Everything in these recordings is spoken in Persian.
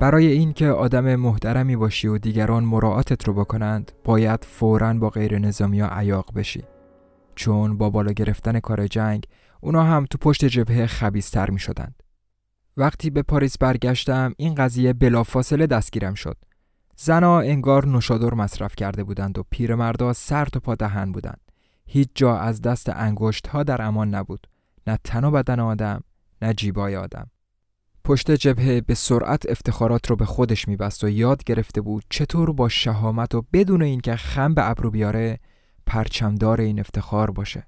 برای اینکه آدم محترمی باشی و دیگران مراعاتت رو بکنند باید فوراً با غیر نظامی ها عیاق بشی چون با بالا گرفتن کار جنگ اونا هم تو پشت جبهه خبیستر می شدند. وقتی به پاریس برگشتم این قضیه بلافاصله دستگیرم شد. زنا انگار نوشادر مصرف کرده بودند و پیرمردا سر تا پا دهن بودند. هیچ جا از دست انگشت ها در امان نبود. نه تن و بدن آدم، نه جیبای آدم. پشت جبهه به سرعت افتخارات رو به خودش میبست و یاد گرفته بود چطور با شهامت و بدون اینکه خم به ابرو بیاره پرچمدار این افتخار باشه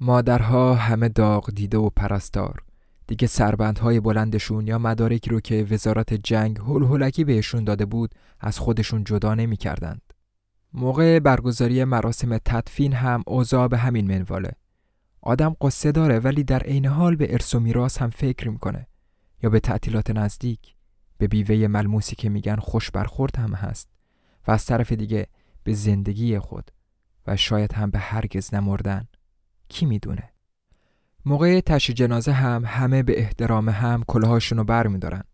مادرها همه داغ دیده و پرستار دیگه سربندهای بلندشون یا مدارکی رو که وزارت جنگ هل هلکی بهشون داده بود از خودشون جدا نمی کردند. موقع برگزاری مراسم تدفین هم اوضاع به همین منواله. آدم قصه داره ولی در عین حال به ارث و میراث هم فکر می‌کنه یا به تعطیلات نزدیک به بیوه ملموسی که میگن خوش برخورد هم هست و از طرف دیگه به زندگی خود و شاید هم به هرگز نمردن. کی می‌دونه؟ موقع تشی جنازه هم همه به احترام هم کلاهاشون رو بر میدارن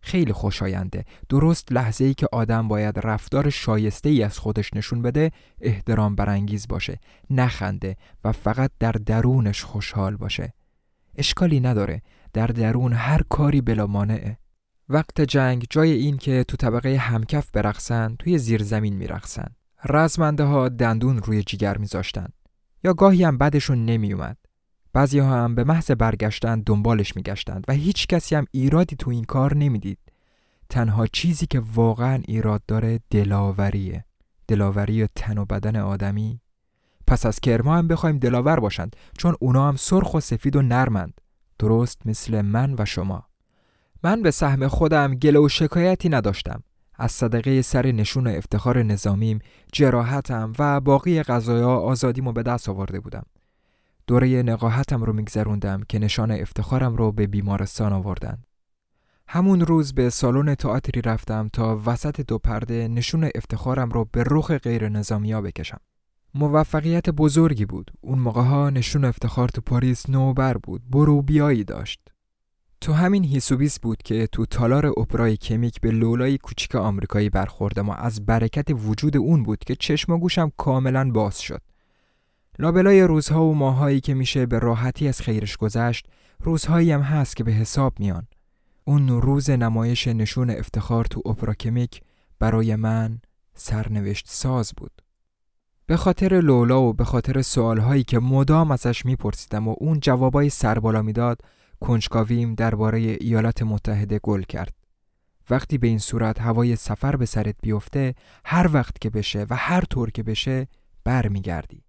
خیلی خوشاینده. درست لحظه ای که آدم باید رفتار شایسته ای از خودش نشون بده احترام برانگیز باشه نخنده و فقط در درونش خوشحال باشه. اشکالی نداره. در درون هر کاری بلا مانعه. وقت جنگ جای این که تو طبقه همکف برقصن توی زیر زمین میرقصن. رزمنده ها دندون روی جیگر میذاشتن. یا گاهی هم بدشون نمیومد بعضی ها هم به محض برگشتن دنبالش میگشتند و هیچ کسی هم ایرادی تو این کار نمی‌دید. تنها چیزی که واقعا ایراد داره دلاوریه. دلاوری تن و بدن آدمی. پس از کرما هم بخوایم دلاور باشند چون اونا هم سرخ و سفید و نرمند. درست مثل من و شما. من به سهم خودم گله و شکایتی نداشتم. از صدقه سر نشون افتخار نظامیم جراحتم و باقی غذایا آزادیمو به دست آورده بودم. دوره نقاهتم رو میگذروندم که نشان افتخارم رو به بیمارستان آوردن. همون روز به سالن تئاتری رفتم تا وسط دو پرده نشون افتخارم رو به رخ غیر نظامیا بکشم. موفقیت بزرگی بود اون موقع ها نشون افتخار تو پاریس نوبر بود برو بیایی داشت تو همین هیسوبیس بود که تو تالار اپرای کمیک به لولای کوچیک آمریکایی برخوردم و از برکت وجود اون بود که چشم و گوشم کاملا باز شد. لابلای روزها و ماهایی که میشه به راحتی از خیرش گذشت روزهایی هم هست که به حساب میان. اون روز نمایش نشون افتخار تو اپرا کمیک برای من سرنوشت ساز بود. به خاطر لولا و به خاطر سوالهایی که مدام ازش میپرسیدم و اون جوابای سربالا می‌داد کنجکاویم درباره ایالات متحده گل کرد. وقتی به این صورت هوای سفر به سرت بیفته هر وقت که بشه و هر طور که بشه برمیگردی.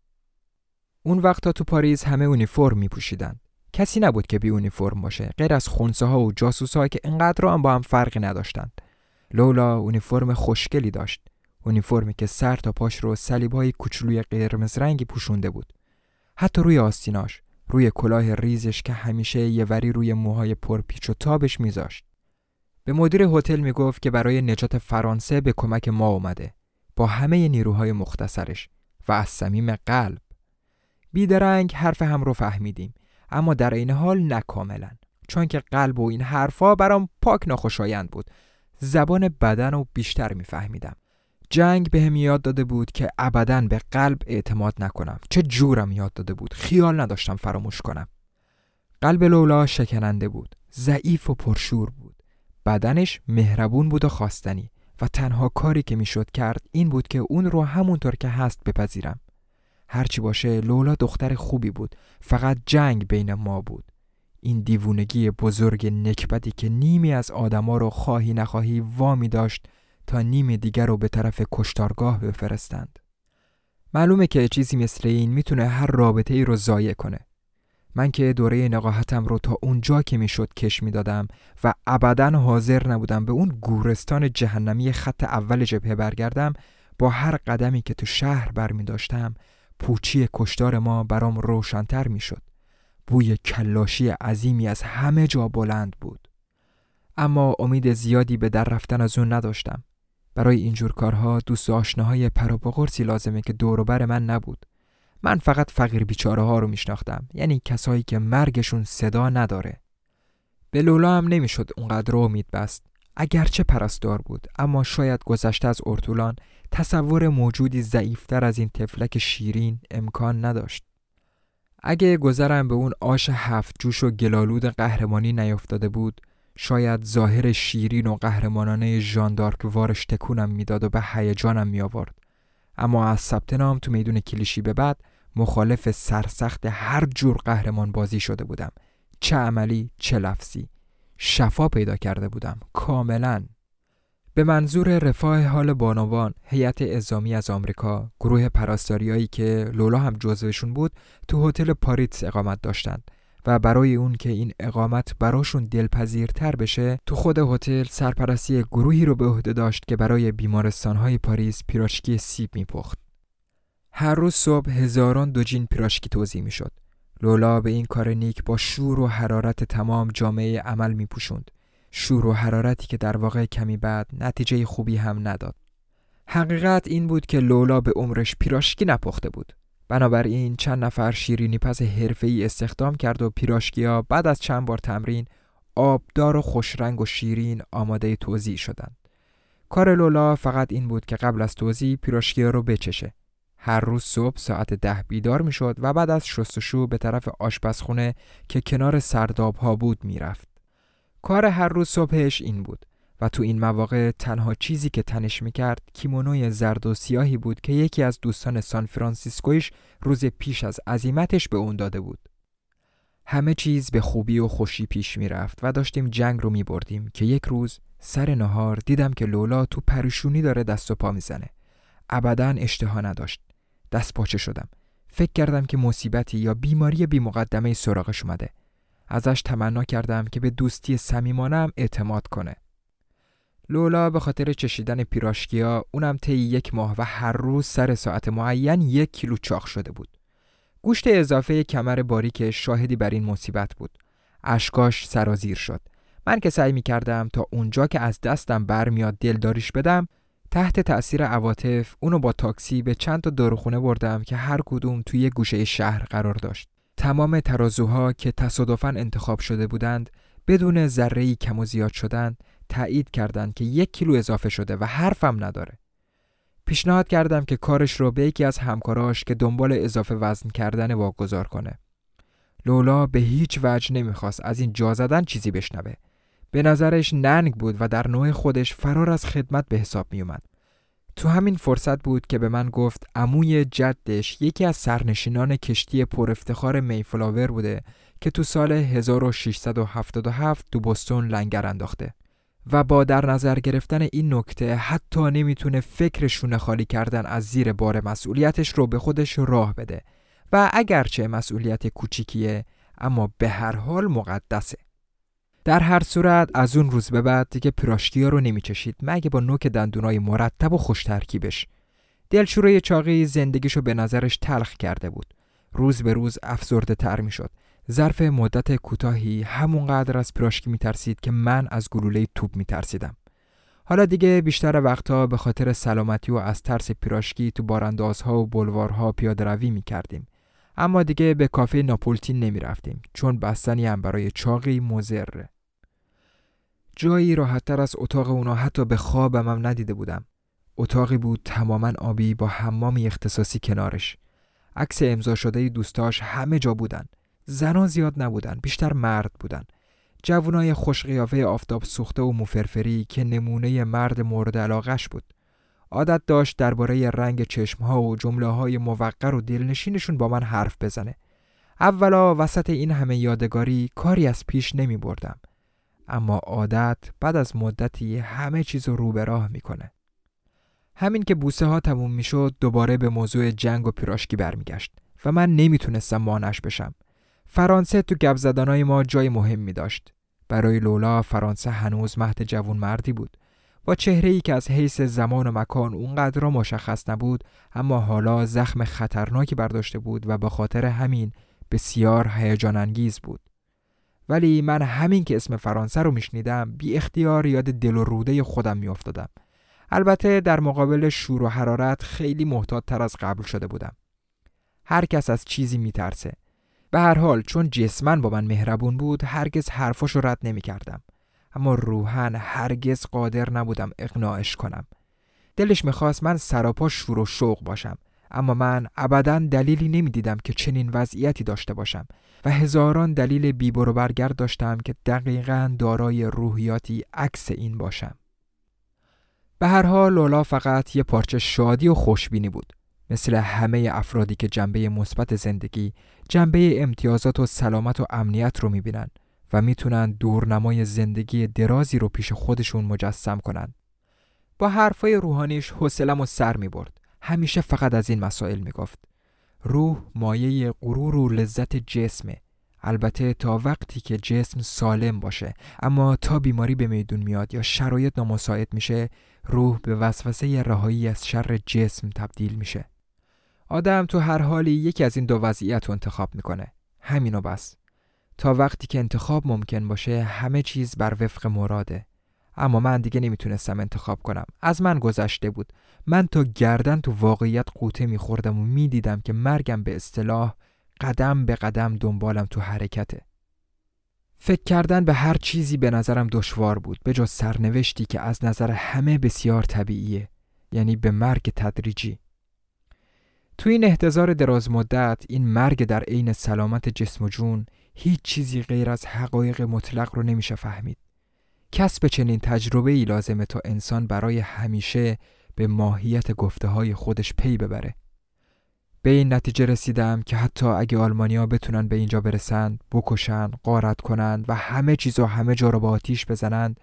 اون وقتا تو پاریس همه اونیفرم می پوشیدن. کسی نبود که بی اونیفرم باشه غیر از خونسه ها و جاسوس ها که انقدر هم با هم فرقی نداشتند. لولا اونیفرم خوشگلی داشت. اونیفرمی که سر تا پاش رو های کوچولوی قرمز رنگی پوشونده بود. حتی روی آستیناش روی کلاه ریزش که همیشه یه وری روی موهای پرپیچ و تابش میذاشت. به مدیر هتل می‌گفت که برای نجات فرانسه به کمک ما اومده. با همه نیروهای مختصرش و از صمیم قلب بیدرنگ حرف هم رو فهمیدیم اما در این حال نکاملا چون که قلب و این حرفا برام پاک ناخوشایند بود زبان بدن رو بیشتر میفهمیدم جنگ به هم یاد داده بود که ابدا به قلب اعتماد نکنم. چه جورم یاد داده بود؟ خیال نداشتم فراموش کنم. قلب لولا شکننده بود. ضعیف و پرشور بود. بدنش مهربون بود و خواستنی و تنها کاری که می‌شد کرد این بود که اون رو همونطور که هست بپذیرم. هرچی باشه لولا دختر خوبی بود. فقط جنگ بین ما بود. این دیوونگی بزرگ نکبتی که نیمی از آدما رو خواهی نخواهی وامی داشت تا نیم دیگر رو به طرف کشتارگاه بفرستند. معلومه که چیزی مثل این می‌تونه هر رابطه ای رو ضایع کنه. من که دوره نقاهتم رو تا اونجا که می‌شد کش می‌دادم و ابدا حاضر نبودم به اون گورستان جهنمی خط اول جبهه برگردم با هر قدمی که تو شهر بر می داشتم پوچی کشتار ما برام روشنتر می‌شد. بوی کلاشی عظیمی از همه جا بلند بود. اما امید زیادی به در رفتن از اون نداشتم. برای اینجور کارها دوست آشناهای پروپاقرسی لازمه که دوروبر من نبود. من فقط فقیر بیچاره ها رو میشناختم یعنی کسایی که مرگشون صدا نداره. به لولا هم نمی‌شد اونقدر امید بست. اگرچه پرستار بود اما شاید گذشته از ارتولان تصور موجودی ضعیفتر از این تفلک شیرین امکان نداشت. اگه گذرم به اون آش هفت جوش و گلالود قهرمانی نیفتاده بود شاید ظاهر شیرین و قهرمانانه ژاندارک وارش تکونم می‌داد و به هیجانم می آورد. اما از ثبت نام تو میدون کلیشی به بعد مخالف سرسخت هر جور قهرمان بازی شده بودم. چه عملی چه لفظی. شفا پیدا کرده بودم کاملا. به منظور رفاه حال بانوان هیئت ازامی از آمریکا گروه پرستاریایی که لولا هم جزوشون بود تو هتل پاریتس اقامت داشتند. و برای اون که این اقامت براشون دلپذیرتر بشه تو خود هتل سرپرستی گروهی رو به عهده داشت که برای بیمارستانهای پاریس پیراشکی سیب میپخت. هر روز صبح هزاران دو جین پیراشکی توضیح می‌شد. لولا به این کار نیک با شور و حرارت تمام جامعه عمل میپوشوند. شور و حرارتی که در واقع کمی بعد نتیجه خوبی هم نداد. حقیقت این بود که لولا به عمرش پیراشکی نپخته بود. بنابراین چند نفر شیرینی پس ای استخدام کرد و پیراشکیا بعد از چند بار تمرین آبدار و خوشرنگ و شیرین آماده توضیح شدند. کار لولا فقط این بود که قبل از توضیح پیراشکیا رو بچشه. هر روز صبح ساعت ده بیدار می شد و بعد از شستشو به طرف آشپزخونه که کنار سرداب ها بود می‌رفت. کار هر روز صبحش این بود. و تو این مواقع تنها چیزی که تنش می‌کرد کیمونوی زرد و سیاهی بود که یکی از دوستان سان فرانسیسکویش روز پیش از عزیمتش به اون داده بود. همه چیز به خوبی و خوشی پیش می‌رفت و داشتیم جنگ رو میبردیم که یک روز سر نهار دیدم که لولا تو پریشونی داره دست و پا می‌زنه. ابدا اشتها نداشت. دست پاچه شدم. فکر کردم که مصیبتی یا بیماری بی مقدمه سراغش اومده. ازش تمنا کردم که به دوستی صمیمانه اعتماد کنه. لولا به خاطر چشیدن پیراشکیا اونم طی یک ماه و هر روز سر ساعت معین یک کیلو چاق شده بود. گوشت اضافه کمر باریک شاهدی بر این مصیبت بود. اشکاش سرازیر شد. من که سعی می کردم تا اونجا که از دستم برمیاد دلداریش بدم تحت تأثیر عواطف اونو با تاکسی به چند تا داروخونه بردم که هر کدوم توی گوشه شهر قرار داشت. تمام ترازوها که تصادفاً انتخاب شده بودند بدون ذره کم و زیاد شدن تایید کردند که یک کیلو اضافه شده و حرفم نداره. پیشنهاد کردم که کارش رو به یکی از همکاراش که دنبال اضافه وزن کردن واگذار کنه. لولا به هیچ وجه نمی‌خواست از این جا زدن چیزی بشنوه. به نظرش ننگ بود و در نوع خودش فرار از خدمت به حساب میومد. تو همین فرصت بود که به من گفت عموی جدش یکی از سرنشینان کشتی پر افتخار میفلاور بوده که تو سال 1677 تو بستون لنگر انداخته. و با در نظر گرفتن این نکته حتی نمی‌تونه فکر خالی کردن از زیر بار مسئولیتش رو به خودش راه بده. و اگرچه مسئولیت کوچیکیه اما به هر حال مقدسه. در هر صورت از اون روز به بعد دیگه پیراشکی رو نمیچشید. مگه با نوک دندونای مرتب و خوش ترکیبش دلشوره چاقی زندگیشو به نظرش تلخ کرده بود. روز به روز افزرده تر می‌شد. ظرف مدت کوتاهی همونقدر از پیراشکی میترسید که من از گلوله توپ میترسیدم حالا دیگه بیشتر وقتها به خاطر سلامتی و از ترس پیراشکی تو باراندازها و بلوارها پیاده روی می کردیم. اما دیگه به کافه ناپولتین نمی رفتیم چون بستنی هم برای چاقی مزره. جایی راحتتر از اتاق اونا حتی به خوابم هم ندیده بودم. اتاقی بود تماما آبی با حمامی اختصاصی کنارش. عکس امضا شده دوستاش همه جا بودن. زنان زیاد نبودن، بیشتر مرد بودن. جوانای خوشقیافه آفتاب سوخته و مفرفری که نمونه مرد مورد علاقش بود. عادت داشت درباره رنگ چشمها و جمله های موقر و دلنشینشون با من حرف بزنه. اولا وسط این همه یادگاری کاری از پیش نمی بردم. اما عادت بعد از مدتی همه چیز رو رو به راه می‌کنه. همین که بوسه ها تموم می‌شد دوباره به موضوع جنگ و پیراشکی برمیگشت و من نمی‌تونستم مانش بشم. فرانسه تو گپ زدنای ما جای مهمی داشت. برای لولا فرانسه هنوز مهد جوون مردی بود. با چهره ای که از حیث زمان و مکان اونقدر مشخص نبود اما حالا زخم خطرناکی برداشته بود و به خاطر همین بسیار هیجان انگیز بود. ولی من همین که اسم فرانسه رو میشنیدم بی اختیار یاد دل و روده خودم میافتادم. البته در مقابل شور و حرارت خیلی محتاط تر از قبل شده بودم. هر کس از چیزی میترسه. به هر حال چون جسمن با من مهربون بود هرگز حرفش رو رد نمی کردم. اما روحن هرگز قادر نبودم اقناعش کنم. دلش می‌خواست من سراپا شور و شوق باشم اما من ابدا دلیلی نمی‌دیدم که چنین وضعیتی داشته باشم و هزاران دلیل بیبر و برگرد داشتم که دقیقا دارای روحیاتی عکس این باشم. به هر حال لولا فقط یه پارچه شادی و خوشبینی بود. مثل همه افرادی که جنبه مثبت زندگی، جنبه امتیازات و سلامت و امنیت رو می‌بینن و می‌تونن دورنمای زندگی درازی رو پیش خودشون مجسم کنن. با حرفای روحانیش حوصلم و سر می‌برد. همیشه فقط از این مسائل می‌گفت. روح مایه غرور و لذت جسمه. البته تا وقتی که جسم سالم باشه اما تا بیماری به میدون میاد یا شرایط نامساعد میشه روح به وسوسه رهایی از شر جسم تبدیل میشه آدم تو هر حالی یکی از این دو وضعیت رو انتخاب می‌کنه. همینو بس. تا وقتی که انتخاب ممکن باشه همه چیز بر وفق مراده. اما من دیگه نمی‌تونستم انتخاب کنم. از من گذشته بود. من تا گردن تو واقعیت قوطه میخوردم و می‌دیدم که مرگم به اصطلاح قدم به قدم دنبالم تو حرکته. فکر کردن به هر چیزی به نظرم دشوار بود. به جز سرنوشتی که از نظر همه بسیار طبیعیه. یعنی به مرگ تدریجی. تو این احتضار دراز مدت این مرگ در عین سلامت جسم و جون هیچ چیزی غیر از حقایق مطلق رو نمیشه فهمید. کسب چنین تجربه ای لازمه تا انسان برای همیشه به ماهیت گفته های خودش پی ببره. به این نتیجه رسیدم که حتی اگه آلمانیا بتونن به اینجا برسند بکشن قارت کنند و همه چیز و همه جا رو با آتیش بزنند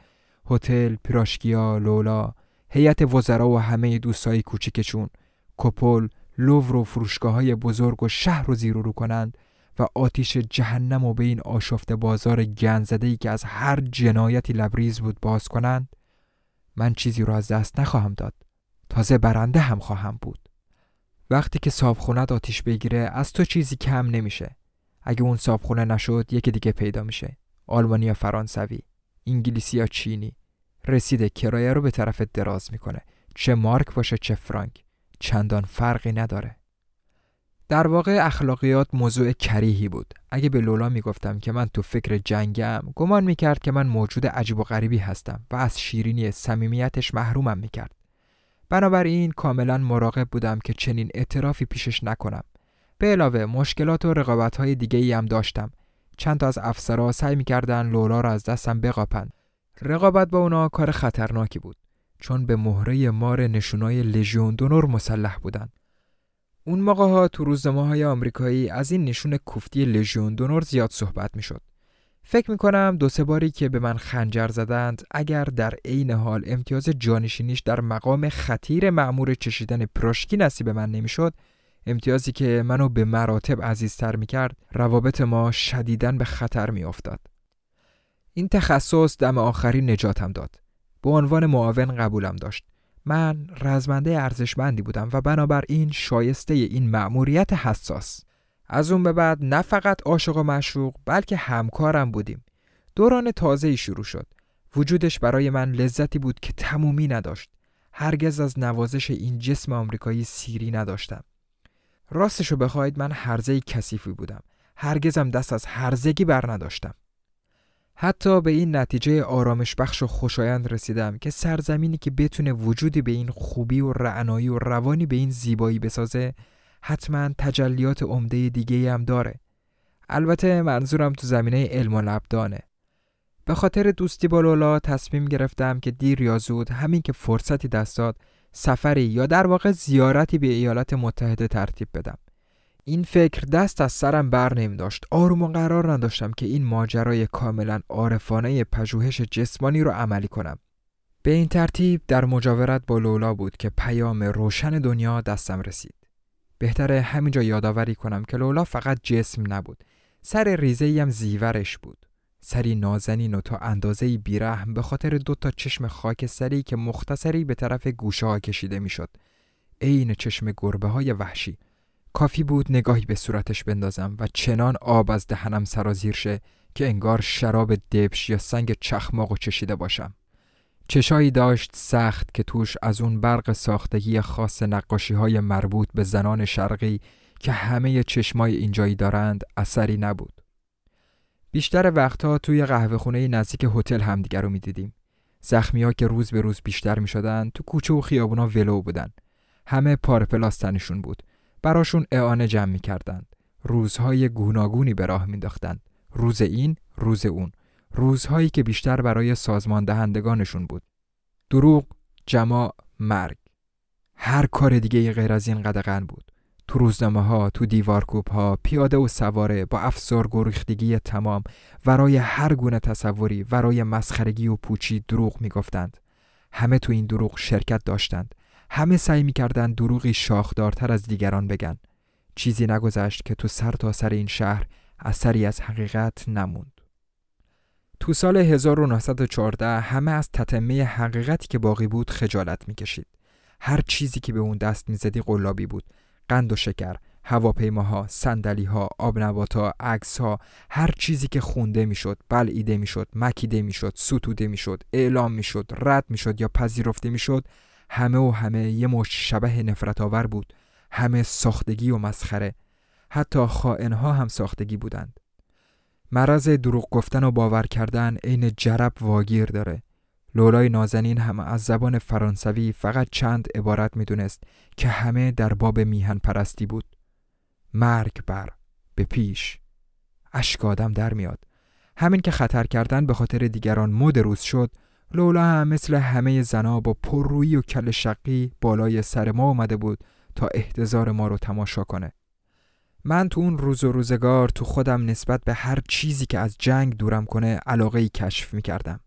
هتل پیراشکیا لولا هیئت وزرا و همه دوستای کوچیکشون کپل لوور و فروشگاه های بزرگ و شهر رو زیر رو کنند و آتیش جهنم و به این آشفته بازار گنزده ای که از هر جنایتی لبریز بود باز کنند من چیزی رو از دست نخواهم داد. تازه برنده هم خواهم بود. وقتی که صابخونه آتیش بگیره از تو چیزی کم نمیشه. اگه اون صابخونه نشد یکی دیگه پیدا میشه. آلمانی یا فرانسوی انگلیسی یا چینی. رسیده کرایه رو به طرف دراز می‌کنه. چه مارک باشه چه فرانک. چندان فرقی نداره. در واقع اخلاقیات موضوع کریهی بود. اگه به لولا می‌گفتم که من تو فکر جنگم گمان می‌کرد که من موجود عجیب و غریبی هستم و از شیرینی صمیمیتش محرومم می‌کرد. بنابراین کاملا مراقب بودم که چنین اعترافی پیشش نکنم. به علاوه مشکلات و رقابت های دیگه ای هم داشتم. چند تا از افسرها سعی می‌کردن لولا را از دستم بقاپن رقابت با اونا کار خطرناکی بود. چون به مهره مار نشونای لژیون دونور مسلح بودن اون موقع ها تو روزنامه های آمریکایی از این نشون کوفتی لژیون دونور زیاد صحبت می‌شد. فکر می‌کنم دو سه باری که به من خنجر زدند اگر در عین حال امتیاز جانشینیش در مقام خطیر معمور چشیدن پراشکی نصیب من نمی‌شد امتیازی که منو به مراتب عزیزتر می‌کرد روابط ما شدیدن به خطر میافتاد. این تخصص دم آخری نجاتم داد. به عنوان معاون قبولم داشت. من رزمنده ارزشمندی بودم و بنابراین شایسته این مأموریت حساس. از اون به بعد نه فقط عاشق و مشوق بلکه همکارم بودیم. دوران تازه شروع شد. وجودش برای من لذتی بود که تمومی نداشت. هرگز از نوازش این جسم آمریکایی سیری نداشتم. راستشو بخواید من هرزه کثیفی بودم. هرگزم دست از هرزگی بر نداشتم. حتی به این نتیجه آرامش بخش و خوشایند رسیدم که سرزمینی که بتونه وجودی به این خوبی و رعنایی و روانی به این زیبایی بسازه حتما تجلیات عمده دیگه هم داره. البته منظورم تو زمینه علم و لبدانه. به خاطر دوستی با لولا تصمیم گرفتم که دیر یا زود همین که فرصتی دست داد سفری یا در واقع زیارتی به ایالات متحده ترتیب بدم. این فکر دست از سرم بر نمی داشت آروم و قرار نداشتم که این ماجرای کاملا عارفانه پژوهش جسمانی رو عملی کنم. به این ترتیب در مجاورت با لولا بود که پیام روشن دنیا دستم رسید. بهتره همینجا یادآوری کنم که لولا فقط جسم نبود. سر ریزه هم زیورش بود. سری نازنین و تا اندازه بیرحم به خاطر دو تا چشم خاکستری که مختصری به طرف گوشه ها کشیده می‌شد. عین چشم گربه های وحشی. کافی بود نگاهی به صورتش بندازم و چنان آب از دهنم سرازیر شه که انگار شراب دبش یا سنگ چخماق و چشیده باشم. چشایی داشت سخت که توش از اون برق ساختگی خاص نقاشی های مربوط به زنان شرقی که همه چشمای اینجایی دارند اثری نبود. بیشتر وقتها توی قهوه خونه نزدیک هتل همدیگر رو می‌دیدیم. زخمی ها که روز به روز بیشتر می شدن تو کوچه و خیابونا ولو بودن. همه پارپلاس تنشون بود. براشون اعانه جمع می کردند. روزهای گوناگونی به راه مینداختند. روز این، روز اون. روزهایی که بیشتر برای سازمان دهندگانشون بود. دروغ، جماع، مرگ. هر کار دیگه غیر از این قدغن بود. تو روزنامه ها، تو دیوارکوب ها، پیاده و سواره با افسار گریختگی تمام ورای هر گونه تصوری، ورای مسخرگی و پوچی دروغ می‌گفتند. همه تو این دروغ شرکت داشتند. همه سعی می‌کردند دروغی شاخدارتر از دیگران بگن. چیزی نگذشت که تو سر تا سر این شهر اثری از حقیقت نموند. تو سال 1914 همه از تتمه حقیقتی که باقی بود خجالت می‌کشید. هر چیزی که به اون دست می‌زدی قلابی بود قند و شکر، هواپیماها، صندلیها، آبنباتها، عکسها، هر چیزی که خونده می‌شد، بلعیده می‌شد، مکیده می‌شد، ستوده می‌شد، اعلام می‌شد، رد می‌شد یا پذیرفته می‌شد، همه و همه یه مشت شبه نفرت آور بود. همه ساختگی و مسخره. حتی خائنها هم ساختگی بودند. مرض دروغ گفتن و باور کردن عین جرب واگیر داره. لولای نازنین هم از زبان فرانسوی فقط چند عبارت می‌دونست که همه در باب میهن پرستی بود. مرگ بر به پیش اشک آدم در میاد. همین که خطر کردن به خاطر دیگران مد روز شد لولا هم مثل همه زنا با پررویی و کل شقی بالای سر ما اومده بود تا احتضار ما رو تماشا کنه. من تو اون روز و روزگار تو خودم نسبت به هر چیزی که از جنگ دورم کنه علاقه کشف می کردم.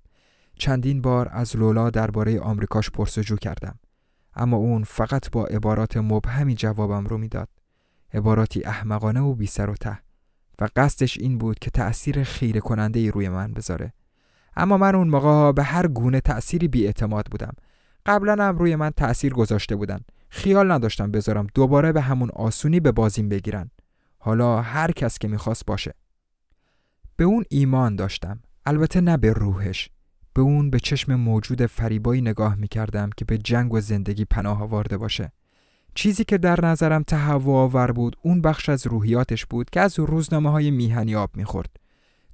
چندین بار از لولا درباره آمریکاش پرسجو کردم اما اون فقط با عبارات مبهمی جوابم رو می‌داد عباراتی احمقانه و بی سر و ته و قصدش این بود که تأثیر خیره کننده ای روی من بذاره اما من اون موقع به هر گونه تأثیری بی اعتماد بودم. قبلا هم روی من تأثیر گذاشته بودن. خیال نداشتم بذارم دوباره به همون آسونی به بازیم بگیرن. حالا هر کس که می‌خواست باشه. به اون ایمان داشتم. البته نه به روحش. به اون به چشم موجود فریبایی نگاه می کردم که به جنگ و زندگی پناه آورده باشه. چیزی که در نظرم تهوع آور بود اون بخش از روحیاتش بود که از روزنامه های میهنی آب می‌خورد.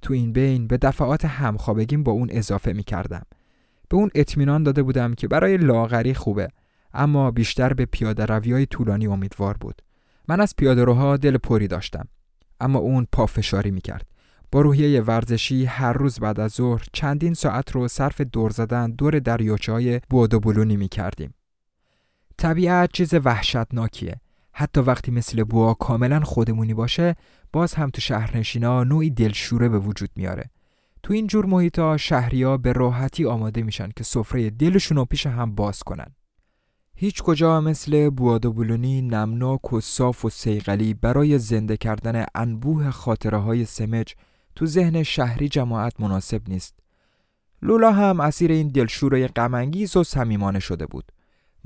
تو این بین به دفعات همخوابگیم با اون اضافه می کردم. به اون اطمینان داده بودم که برای لاغری خوبه اما بیشتر به پیاده روی های طولانی امیدوار بود. من از پیاده دل پری داشتم اما اون پافشاری می کرد. با روحیه ورزشی هر روز بعد از ظهر چندین ساعت رو صرف دور زدن دور دریاچه های بود و بلونی می کردیم. طبیعت چیز وحشتناکیه. حتی وقتی مثل بوا کاملا خودمونی باشه باز هم تو شهرنشینا نوعی دلشوره به وجود میاره. تو این جور محیطا شهریا به راحتی آماده میشن که سفره دلشون رو پیش هم باز کنن. هیچ کجا مثل بوادوبولونی نمناک و صاف و سیغلی برای زنده کردن انبوه خاطره های سمج تو ذهن شهری جماعت مناسب نیست. لولا هم اسیر این دلشوره غمانگیز و صمیمانه شده بود.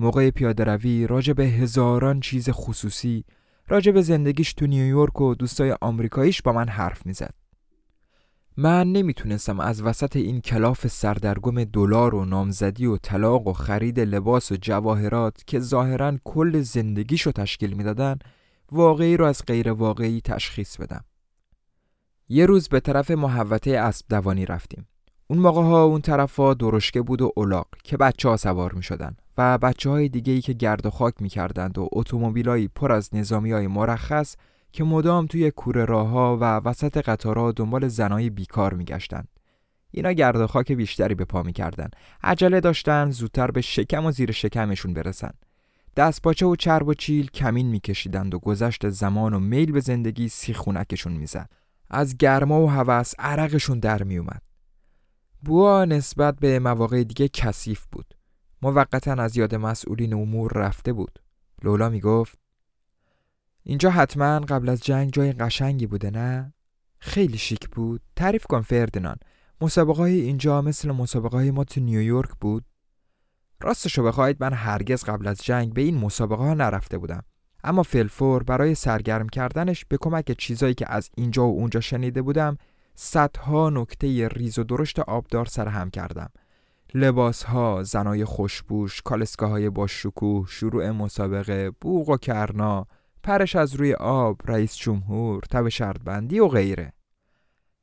موقع پیاده روی راجع به هزاران چیز خصوصی راجع به زندگیش تو نیویورک و دوستای آمریکاییش با من حرف می‌زد. من نمی‌تونستم از وسط این کلاف سردرگم دلار و نامزدی و طلاق و خرید لباس و جواهرات که ظاهرا کل زندگیشو تشکیل می‌دادن واقعی رو از غیر واقعی تشخیص بدم. یه روز به طرف محوطه اسب دوانی رفتیم. اون موقع ها اون طرف ها درشکه بود و اولاق که بچه ها سوار می شدن و بچه های دیگه ای که گرد و خاک می کردند و اتومبیلایی پر از نظامی های مرخص که مدام توی کوره ها و وسط قطارها دنبال زنای بیکار می گشتن. اینا گرد و خاک بیشتری به پا می کردن. عجله داشتن زودتر به شکم و زیر شکمشون برسن. دستپاچه و چرب و چیل کمین میکشیدند و گذشت زمان و میل به زندگی سیخونکشون می‌زد. از گرما و هوس عرقشون در میومد. بوا نسبت به مواقع دیگه کثیف بود. موقتا از یاد مسئولین امور رفته بود. لولا می‌گفت اینجا حتما قبل از جنگ جای قشنگی بوده نه؟ خیلی شیک بود. تعریف کن فردینان. مسابقه های اینجا مثل مسابقه های ما تو نیویورک بود؟ راستشو بخواید من هرگز قبل از جنگ به این مسابقه ها نرفته بودم. اما فلفور برای سرگرم کردنش به کمک چیزایی که از اینجا و اونجا شنیده بودم صدها نکته ریز و درشت آبدار سرهم کردم لباس ها، زنای خوشبوش، کالسکه های با شکوه، شروع مسابقه، بوق و کرنا، پرش از روی آب، رئیس جمهور، تب شرطبندی و غیره.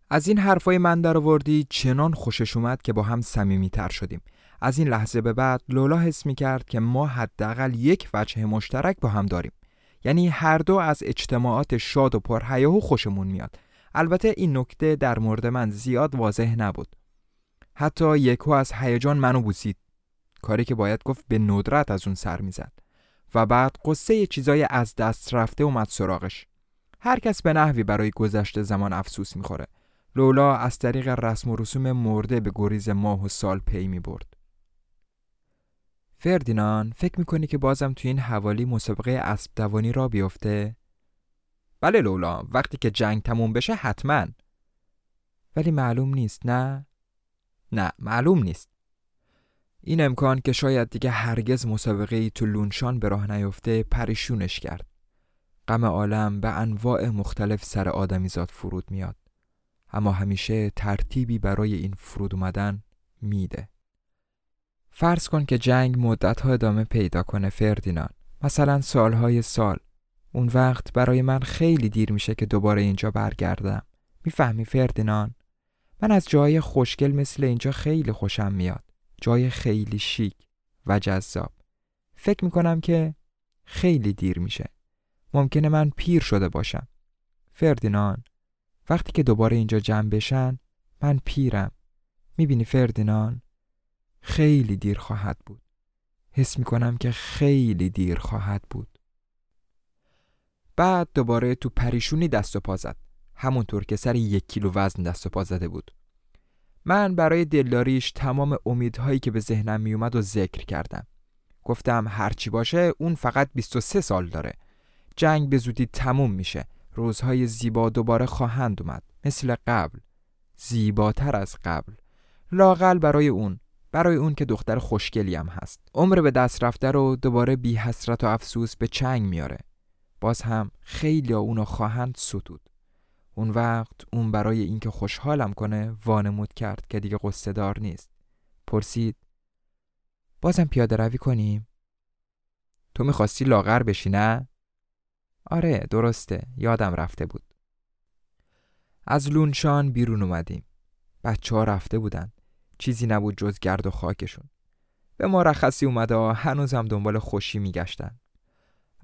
از این حرفای من در آوردی چنان خوشش اومد که با هم صمیمیتر شدیم. از این لحظه به بعد لولا حس می کرد که ما حداقل یک وجه مشترک با هم داریم. یعنی هر دو از اجتماعات شاد و پرهیاهو خوشمون میاد البته این نکته در مورد من زیاد واضح نبود. حتی یکو از هیجان منو بوسید. کاری که باید گفت به ندرت از اون سر می‌زد. و بعد قصه چیزای از دست رفته اومد سراغش. هر کس به نحوی برای گذشته زمان افسوس می‌خوره. لولا از طریق رسم و رسوم مرده به گریز ماه و سال پی می برد. فردینان فکر می‌کنی که بازم توی این حوالی مسابقه اسب دوانی را بیفته؟ بله لولا وقتی که جنگ تموم بشه حتما. ولی معلوم نیست نه؟ نه معلوم نیست. این امکان که شاید دیگه هرگز مسابقه ای تو لونشان به راه نیفته پریشونش کرد. غم عالم به انواع مختلف سر آدمیزاد فرود میاد. اما همیشه ترتیبی برای این فرود اومدن میده. فرض کن که جنگ مدتها ادامه پیدا کنه فردینان مثلا سالهای سال. اون وقت برای من خیلی دیر میشه که دوباره اینجا برگردم. می‌فهمی فردینان من از جای خوشگل مثل اینجا خیلی خوشم میاد. جای خیلی شیک و جذاب. فکر می‌کنم که خیلی دیر میشه. ممکنه من پیر شده باشم. فردینان وقتی که دوباره اینجا جمع بشن من پیرم. می‌بینی فردینان خیلی دیر خواهد بود. حس می‌کنم که خیلی دیر خواهد بود. بعد دوباره تو پریشونی دست و پا زد. همونطور که سر یک کیلو وزن دست و پا زده بود. من برای دلداریش تمام امیدهایی که به ذهنم میومد و ذکر کردم. گفتم هرچی باشه اون فقط 23 سال داره. جنگ به زودی تموم میشه. روزهای زیبا دوباره خواهند اومد. مثل قبل. زیباتر از قبل. لاقل برای اون. برای اون که دختر خوشگلی هم هست. عمر به دست رفته رو دوباره بی حسرت و افسوس به چنگ میاره. باز هم خیلی اونو خواهند ستود. اون وقت اون برای اینکه خوشحالم کنه وانمود کرد که دیگه قصه دار نیست. پرسید بازم پیاده روی کنیم؟ تو می‌خواستی لاغر بشی نه؟ آره درسته یادم رفته بود. از لونشان بیرون اومدیم. بچه ها رفته بودن. چیزی نبود جز گرد و خاکشون. به مرخصی اومده ها هنوزم دنبال خوشی میگشتن.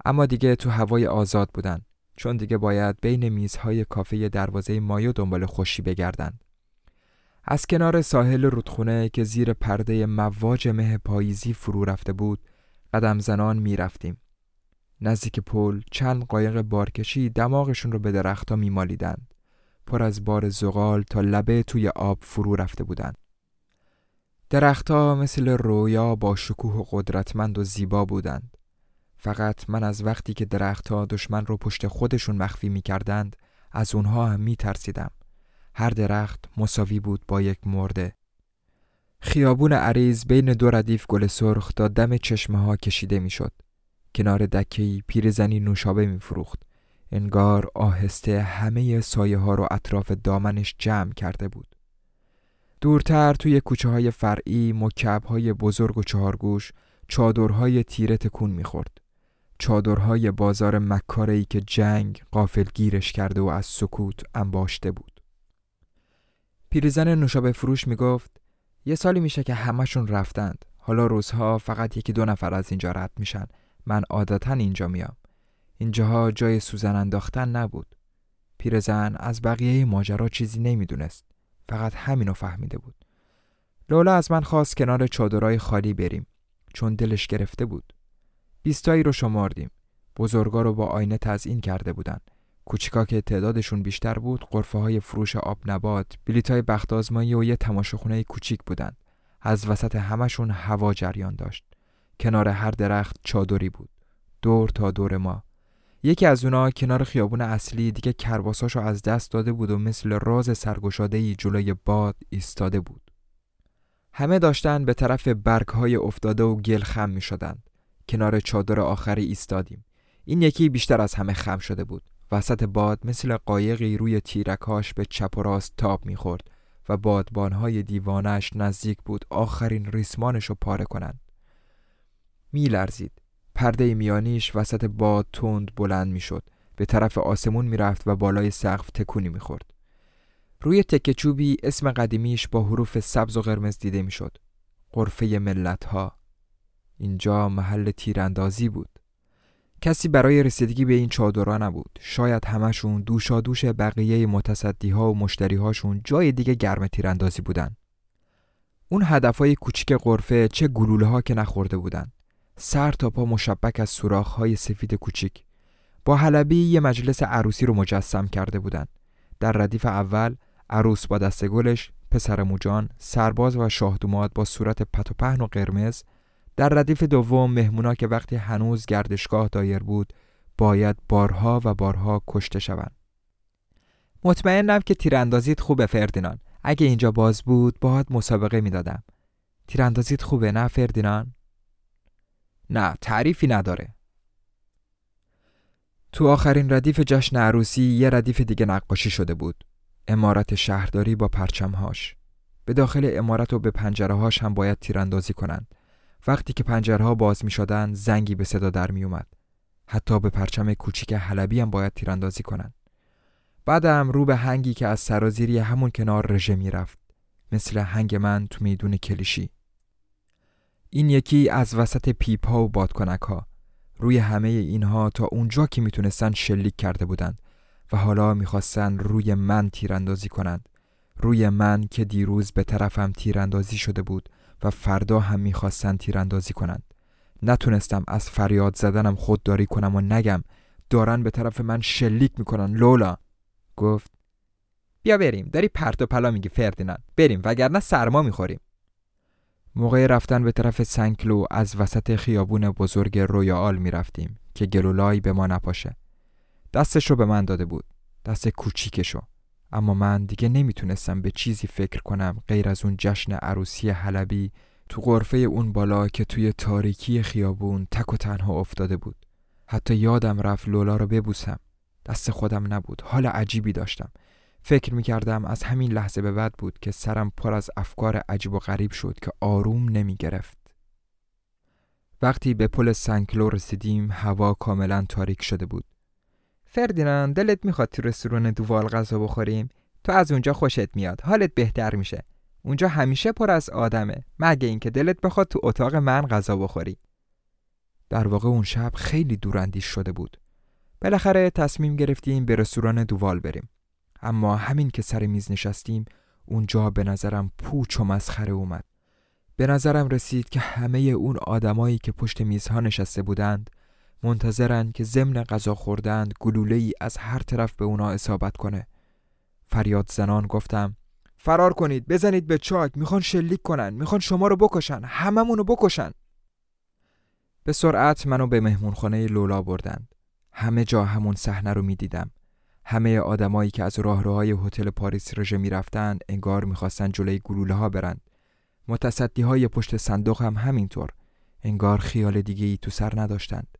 اما دیگه تو هوای آزاد بودن چون دیگه باید بین میزهای کافه دروازه مایو دنبال خوشی بگردند از کنار ساحل رودخونه که زیر پرده مواج مه پاییزی فرو رفته بود قدم زنان می رفتیم. نزدیک پل چند قایق بارکشی دماغشون رو به درختها میمالیدند پر از بار زغال تا لبه توی آب فرو رفته بودند درختها مثل رویا با شکوه و قدرتمند و زیبا بودند. فقط من از وقتی که درختها دشمن رو پشت خودشون مخفی می کردند از اونها هم می ترسیدم. هر درخت مساوی بود با یک مرده. خیابون عریض بین دو ردیف گل سرخ تا دم چشمه ها کشیده می شد. کنار دکهی پیرزنی نوشابه می فروخت. انگار آهسته همه سایه ها رو اطراف دامنش جمع کرده بود. دورتر توی کوچه های فرعی مکب های بزرگ و چهارگوش چادرهای تیره تکون می‌خورد. چادرهای بازار مکارهی که جنگ قافل گیرش کرده و از سکوت انباشته بود. پیرزن نوشابه فروش می‌گفت یه سالی میشه که همشون رفتند. حالا روزها فقط یکی دو نفر از اینجا رد میشن. من عادتا اینجا میام. اینجاها جای سوزن انداختن نبود. پیرزن از بقیه ماجرا چیزی نمی‌دونست. فقط همینو فهمیده بود. لولا از من خواست کنار چادرای خالی بریم چون دلش گرفته بود. بیستایی رو شماردیم. بزرگا رو با آینه تزئین کرده بودن. کوچیکا که تعدادشون بیشتر بود قرفه های فروش آب نبات بلیت های بخت آزمایی و یه تماشاخونه کوچیک بودند از وسط همشون هوا جریان داشت کنار هر درخت چادری بود دور تا دور ما یکی از اونا کنار خیابون اصلی دیگه کرباساشو از دست داده بود و مثل راز سرگشاده جلوی باد ایستاده بود همه داشتن به طرف برگ های افتاده و گل خم می شدن. کنار چادر آخری ایستادیم این یکی بیشتر از همه خم شده بود وسط باد مثل قایقی روی تیرکاش به چپ و راست تاب می‌خورد و بادبانهای دیوانش نزدیک بود آخرین ریسمانش رو پاره کنند. میلرزید. پرده میانیش وسط باد تند بلند می‌شد. به طرف آسمون می‌رفت و بالای سقف تکونی می‌خورد. روی تکه چوبی اسم قدیمیش با حروف سبز و قرمز دیده می‌شد. قرفه ملت ها. اینجا محل تیراندازی بود. کسی برای رسیدگی به این چادرها نبود. شاید همشون دوشا دوش بقیه متصدی ها و مشتری هاشون جای دیگه گرم تیراندازی بودن. اون هدف های کوچیک قرفه چه گلوله ها که نخورده بودن. سر تا پا مشبک از سوراخ های سفید کوچیک. با حلبی یه مجلس عروسی رو مجسم کرده بودن. در ردیف اول عروس با دست گلش پسر موجان سرباز و شاهدوماد با صورت پت و پهن و قرمز در ردیف دوم مهمونا که وقتی هنوز گردشگاه دایر بود باید بارها و بارها کشته شوند. مطمئنم که تیراندازیت خوبه فردینان. اگه اینجا باز بود باید مسابقه می‌دادم. تیراندازیت خوبه نه فردینان؟ نه تعریفی نداره. تو آخرین ردیف جشن عروسی یه ردیف دیگه نقاشی شده بود. امارت شهرداری با پرچمهاش. به داخل امارت و به پنجره هاش هم باید تیراندازی کنند. وقتی که پنجرها باز می شدن زنگی به صدا در می اومد. حتی به پرچم کوچیک حلبی هم باید تیراندازی کنند. بعدم رو به هنگی که از سرازیری همون کنار رژه می رفت. مثل هنگ من تو میدون کلیشی. این یکی از وسط پیپ ها و بادکنک ها. روی همه اینها تا اونجا که می‌تونستن شلیک کرده بودند و حالا می‌خواستن روی من تیراندازی کنند. روی من که دیروز به طرفم تیراندازی شده بود و فردا هم می‌خواستن تیراندازی کنند. نتونستم از فریاد زدنم خودداری کنم و نگم دارن به طرف من شلیک می‌کنن لولا. گفت بیا بریم داری پرت و پلا میگی فردیناند. بریم وگرنه سرما می‌خوریم. موقع رفتن به طرف سنکلو از وسط خیابون بزرگ رویال می‌رفتیم که گل و لای به ما نپاشه. دستش رو به من داده بود. دست کوچیکشو. اما من دیگه نمی‌تونستم به چیزی فکر کنم غیر از اون جشن عروسی حلبی تو غرفه اون بالا که توی تاریکی خیابون تک و تنها افتاده بود. حتی یادم رفت لولا رو ببوسم. دست خودم نبود. حال عجیبی داشتم. فکر می‌کردم از همین لحظه به بعد بود که سرم پر از افکار عجیب و غریب شد که آروم نمی گرفت. وقتی به پل سنکلو رسیدیم هوا کاملا تاریک شده بود. فردیناند دلت می‌خواد تو رستوران دووال غذا بخوریم. تو از اونجا خوشت میاد. حالت بهتر میشه. اونجا همیشه پر از آدمه. مگه اینکه دلت بخواد تو اتاق من غذا بخوری. در واقع اون شب خیلی دوراندیش شده بود. بالاخره تصمیم گرفتیم به رستوران دووال بریم. اما همین که سر میز نشستیم اونجا به نظرم پوچ و مسخره اومد. به نظرم رسید که همه اون آدمایی که پشت میزها نشسته بودند منتظرند که ضمن غذا خوردند گلوله ای از هر طرف به اونا اصابت کنه. فریاد زنان گفتم فرار کنید بزنید به چاک می‌خوان شلیک کنن می‌خوان شما رو بکشن هممونو بکشن. به سرعت منو به مهمونخانه لولا بردند. همه جا همون صحنه رو می‌دیدم. همه آدمایی که از راهروهای هتل پاریس رژه می‌رفتند انگار می‌خواستن جلوی گلوله ها برند. متصدی های پشت صندوق هم همینطور. انگار خیال دیگه ای تو سر نداشتند.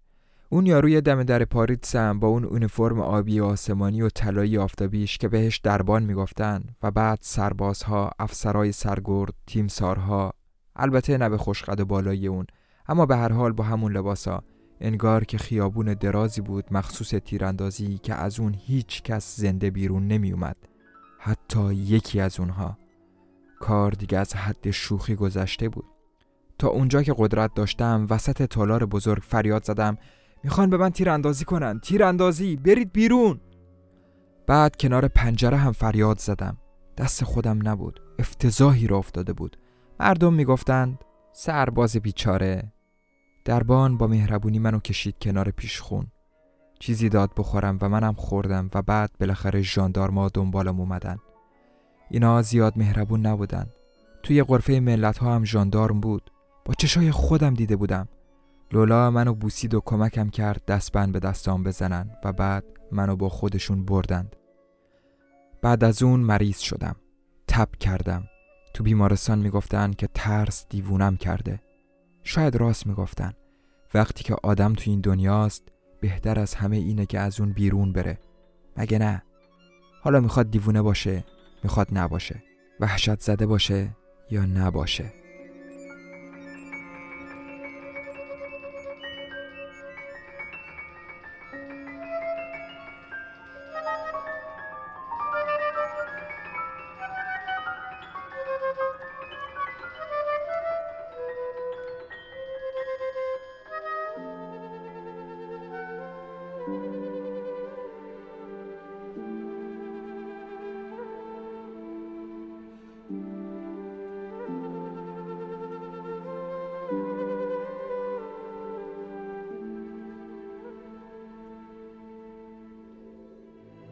اون یاروی دم در پاریتسم با اون اونیفرم آبی آسمانی و طلایی آفتابیش که بهش دربان می‌گفتن و بعد سربازها، افسرای سرگرد، تیمسارها البته نه به خوشقد بالای اون اما به هر حال با همون لباسا انگار که خیابون درازی بود مخصوص تیراندازی که از اون هیچ کس زنده بیرون نمی اومد حتی یکی از اونها. کار دیگه از حد شوخی گذشته بود. تا اونجا که قدرت داشتم وسط تالار بزرگ فریاد زدم می‌خوان به من تیراندازی کنن. تیراندازی برید بیرون. بعد کنار پنجره هم فریاد زدم. دست خودم نبود. افتضاحی را افتاده بود. مردم می‌گفتند سرباز بیچاره. دربان با مهربونی منو کشید کنار پیشخون. چیزی داد بخورم و منم خوردم و بعد بالاخره ژاندارما دنبالم اومدن. اینا زیاد مهربون نبودن. توی قرفه ملت ها هم ژاندارم بود. با چشای خودم دیده بودم. لولا منو بوسید و کمکم کرد دستبند به دستام بزنن و بعد منو با خودشون بردند. بعد از اون مریض شدم. تب کردم. تو بیمارستان می‌گفتن که ترس دیوونم کرده. شاید راست می‌گفتن. وقتی که آدم تو این دنیاست بهتر از همه اینه که از اون بیرون بره. مگه نه؟ حالا می‌خواد دیوونه باشه می‌خواد نباشه. وحشت زده باشه یا نباشه؟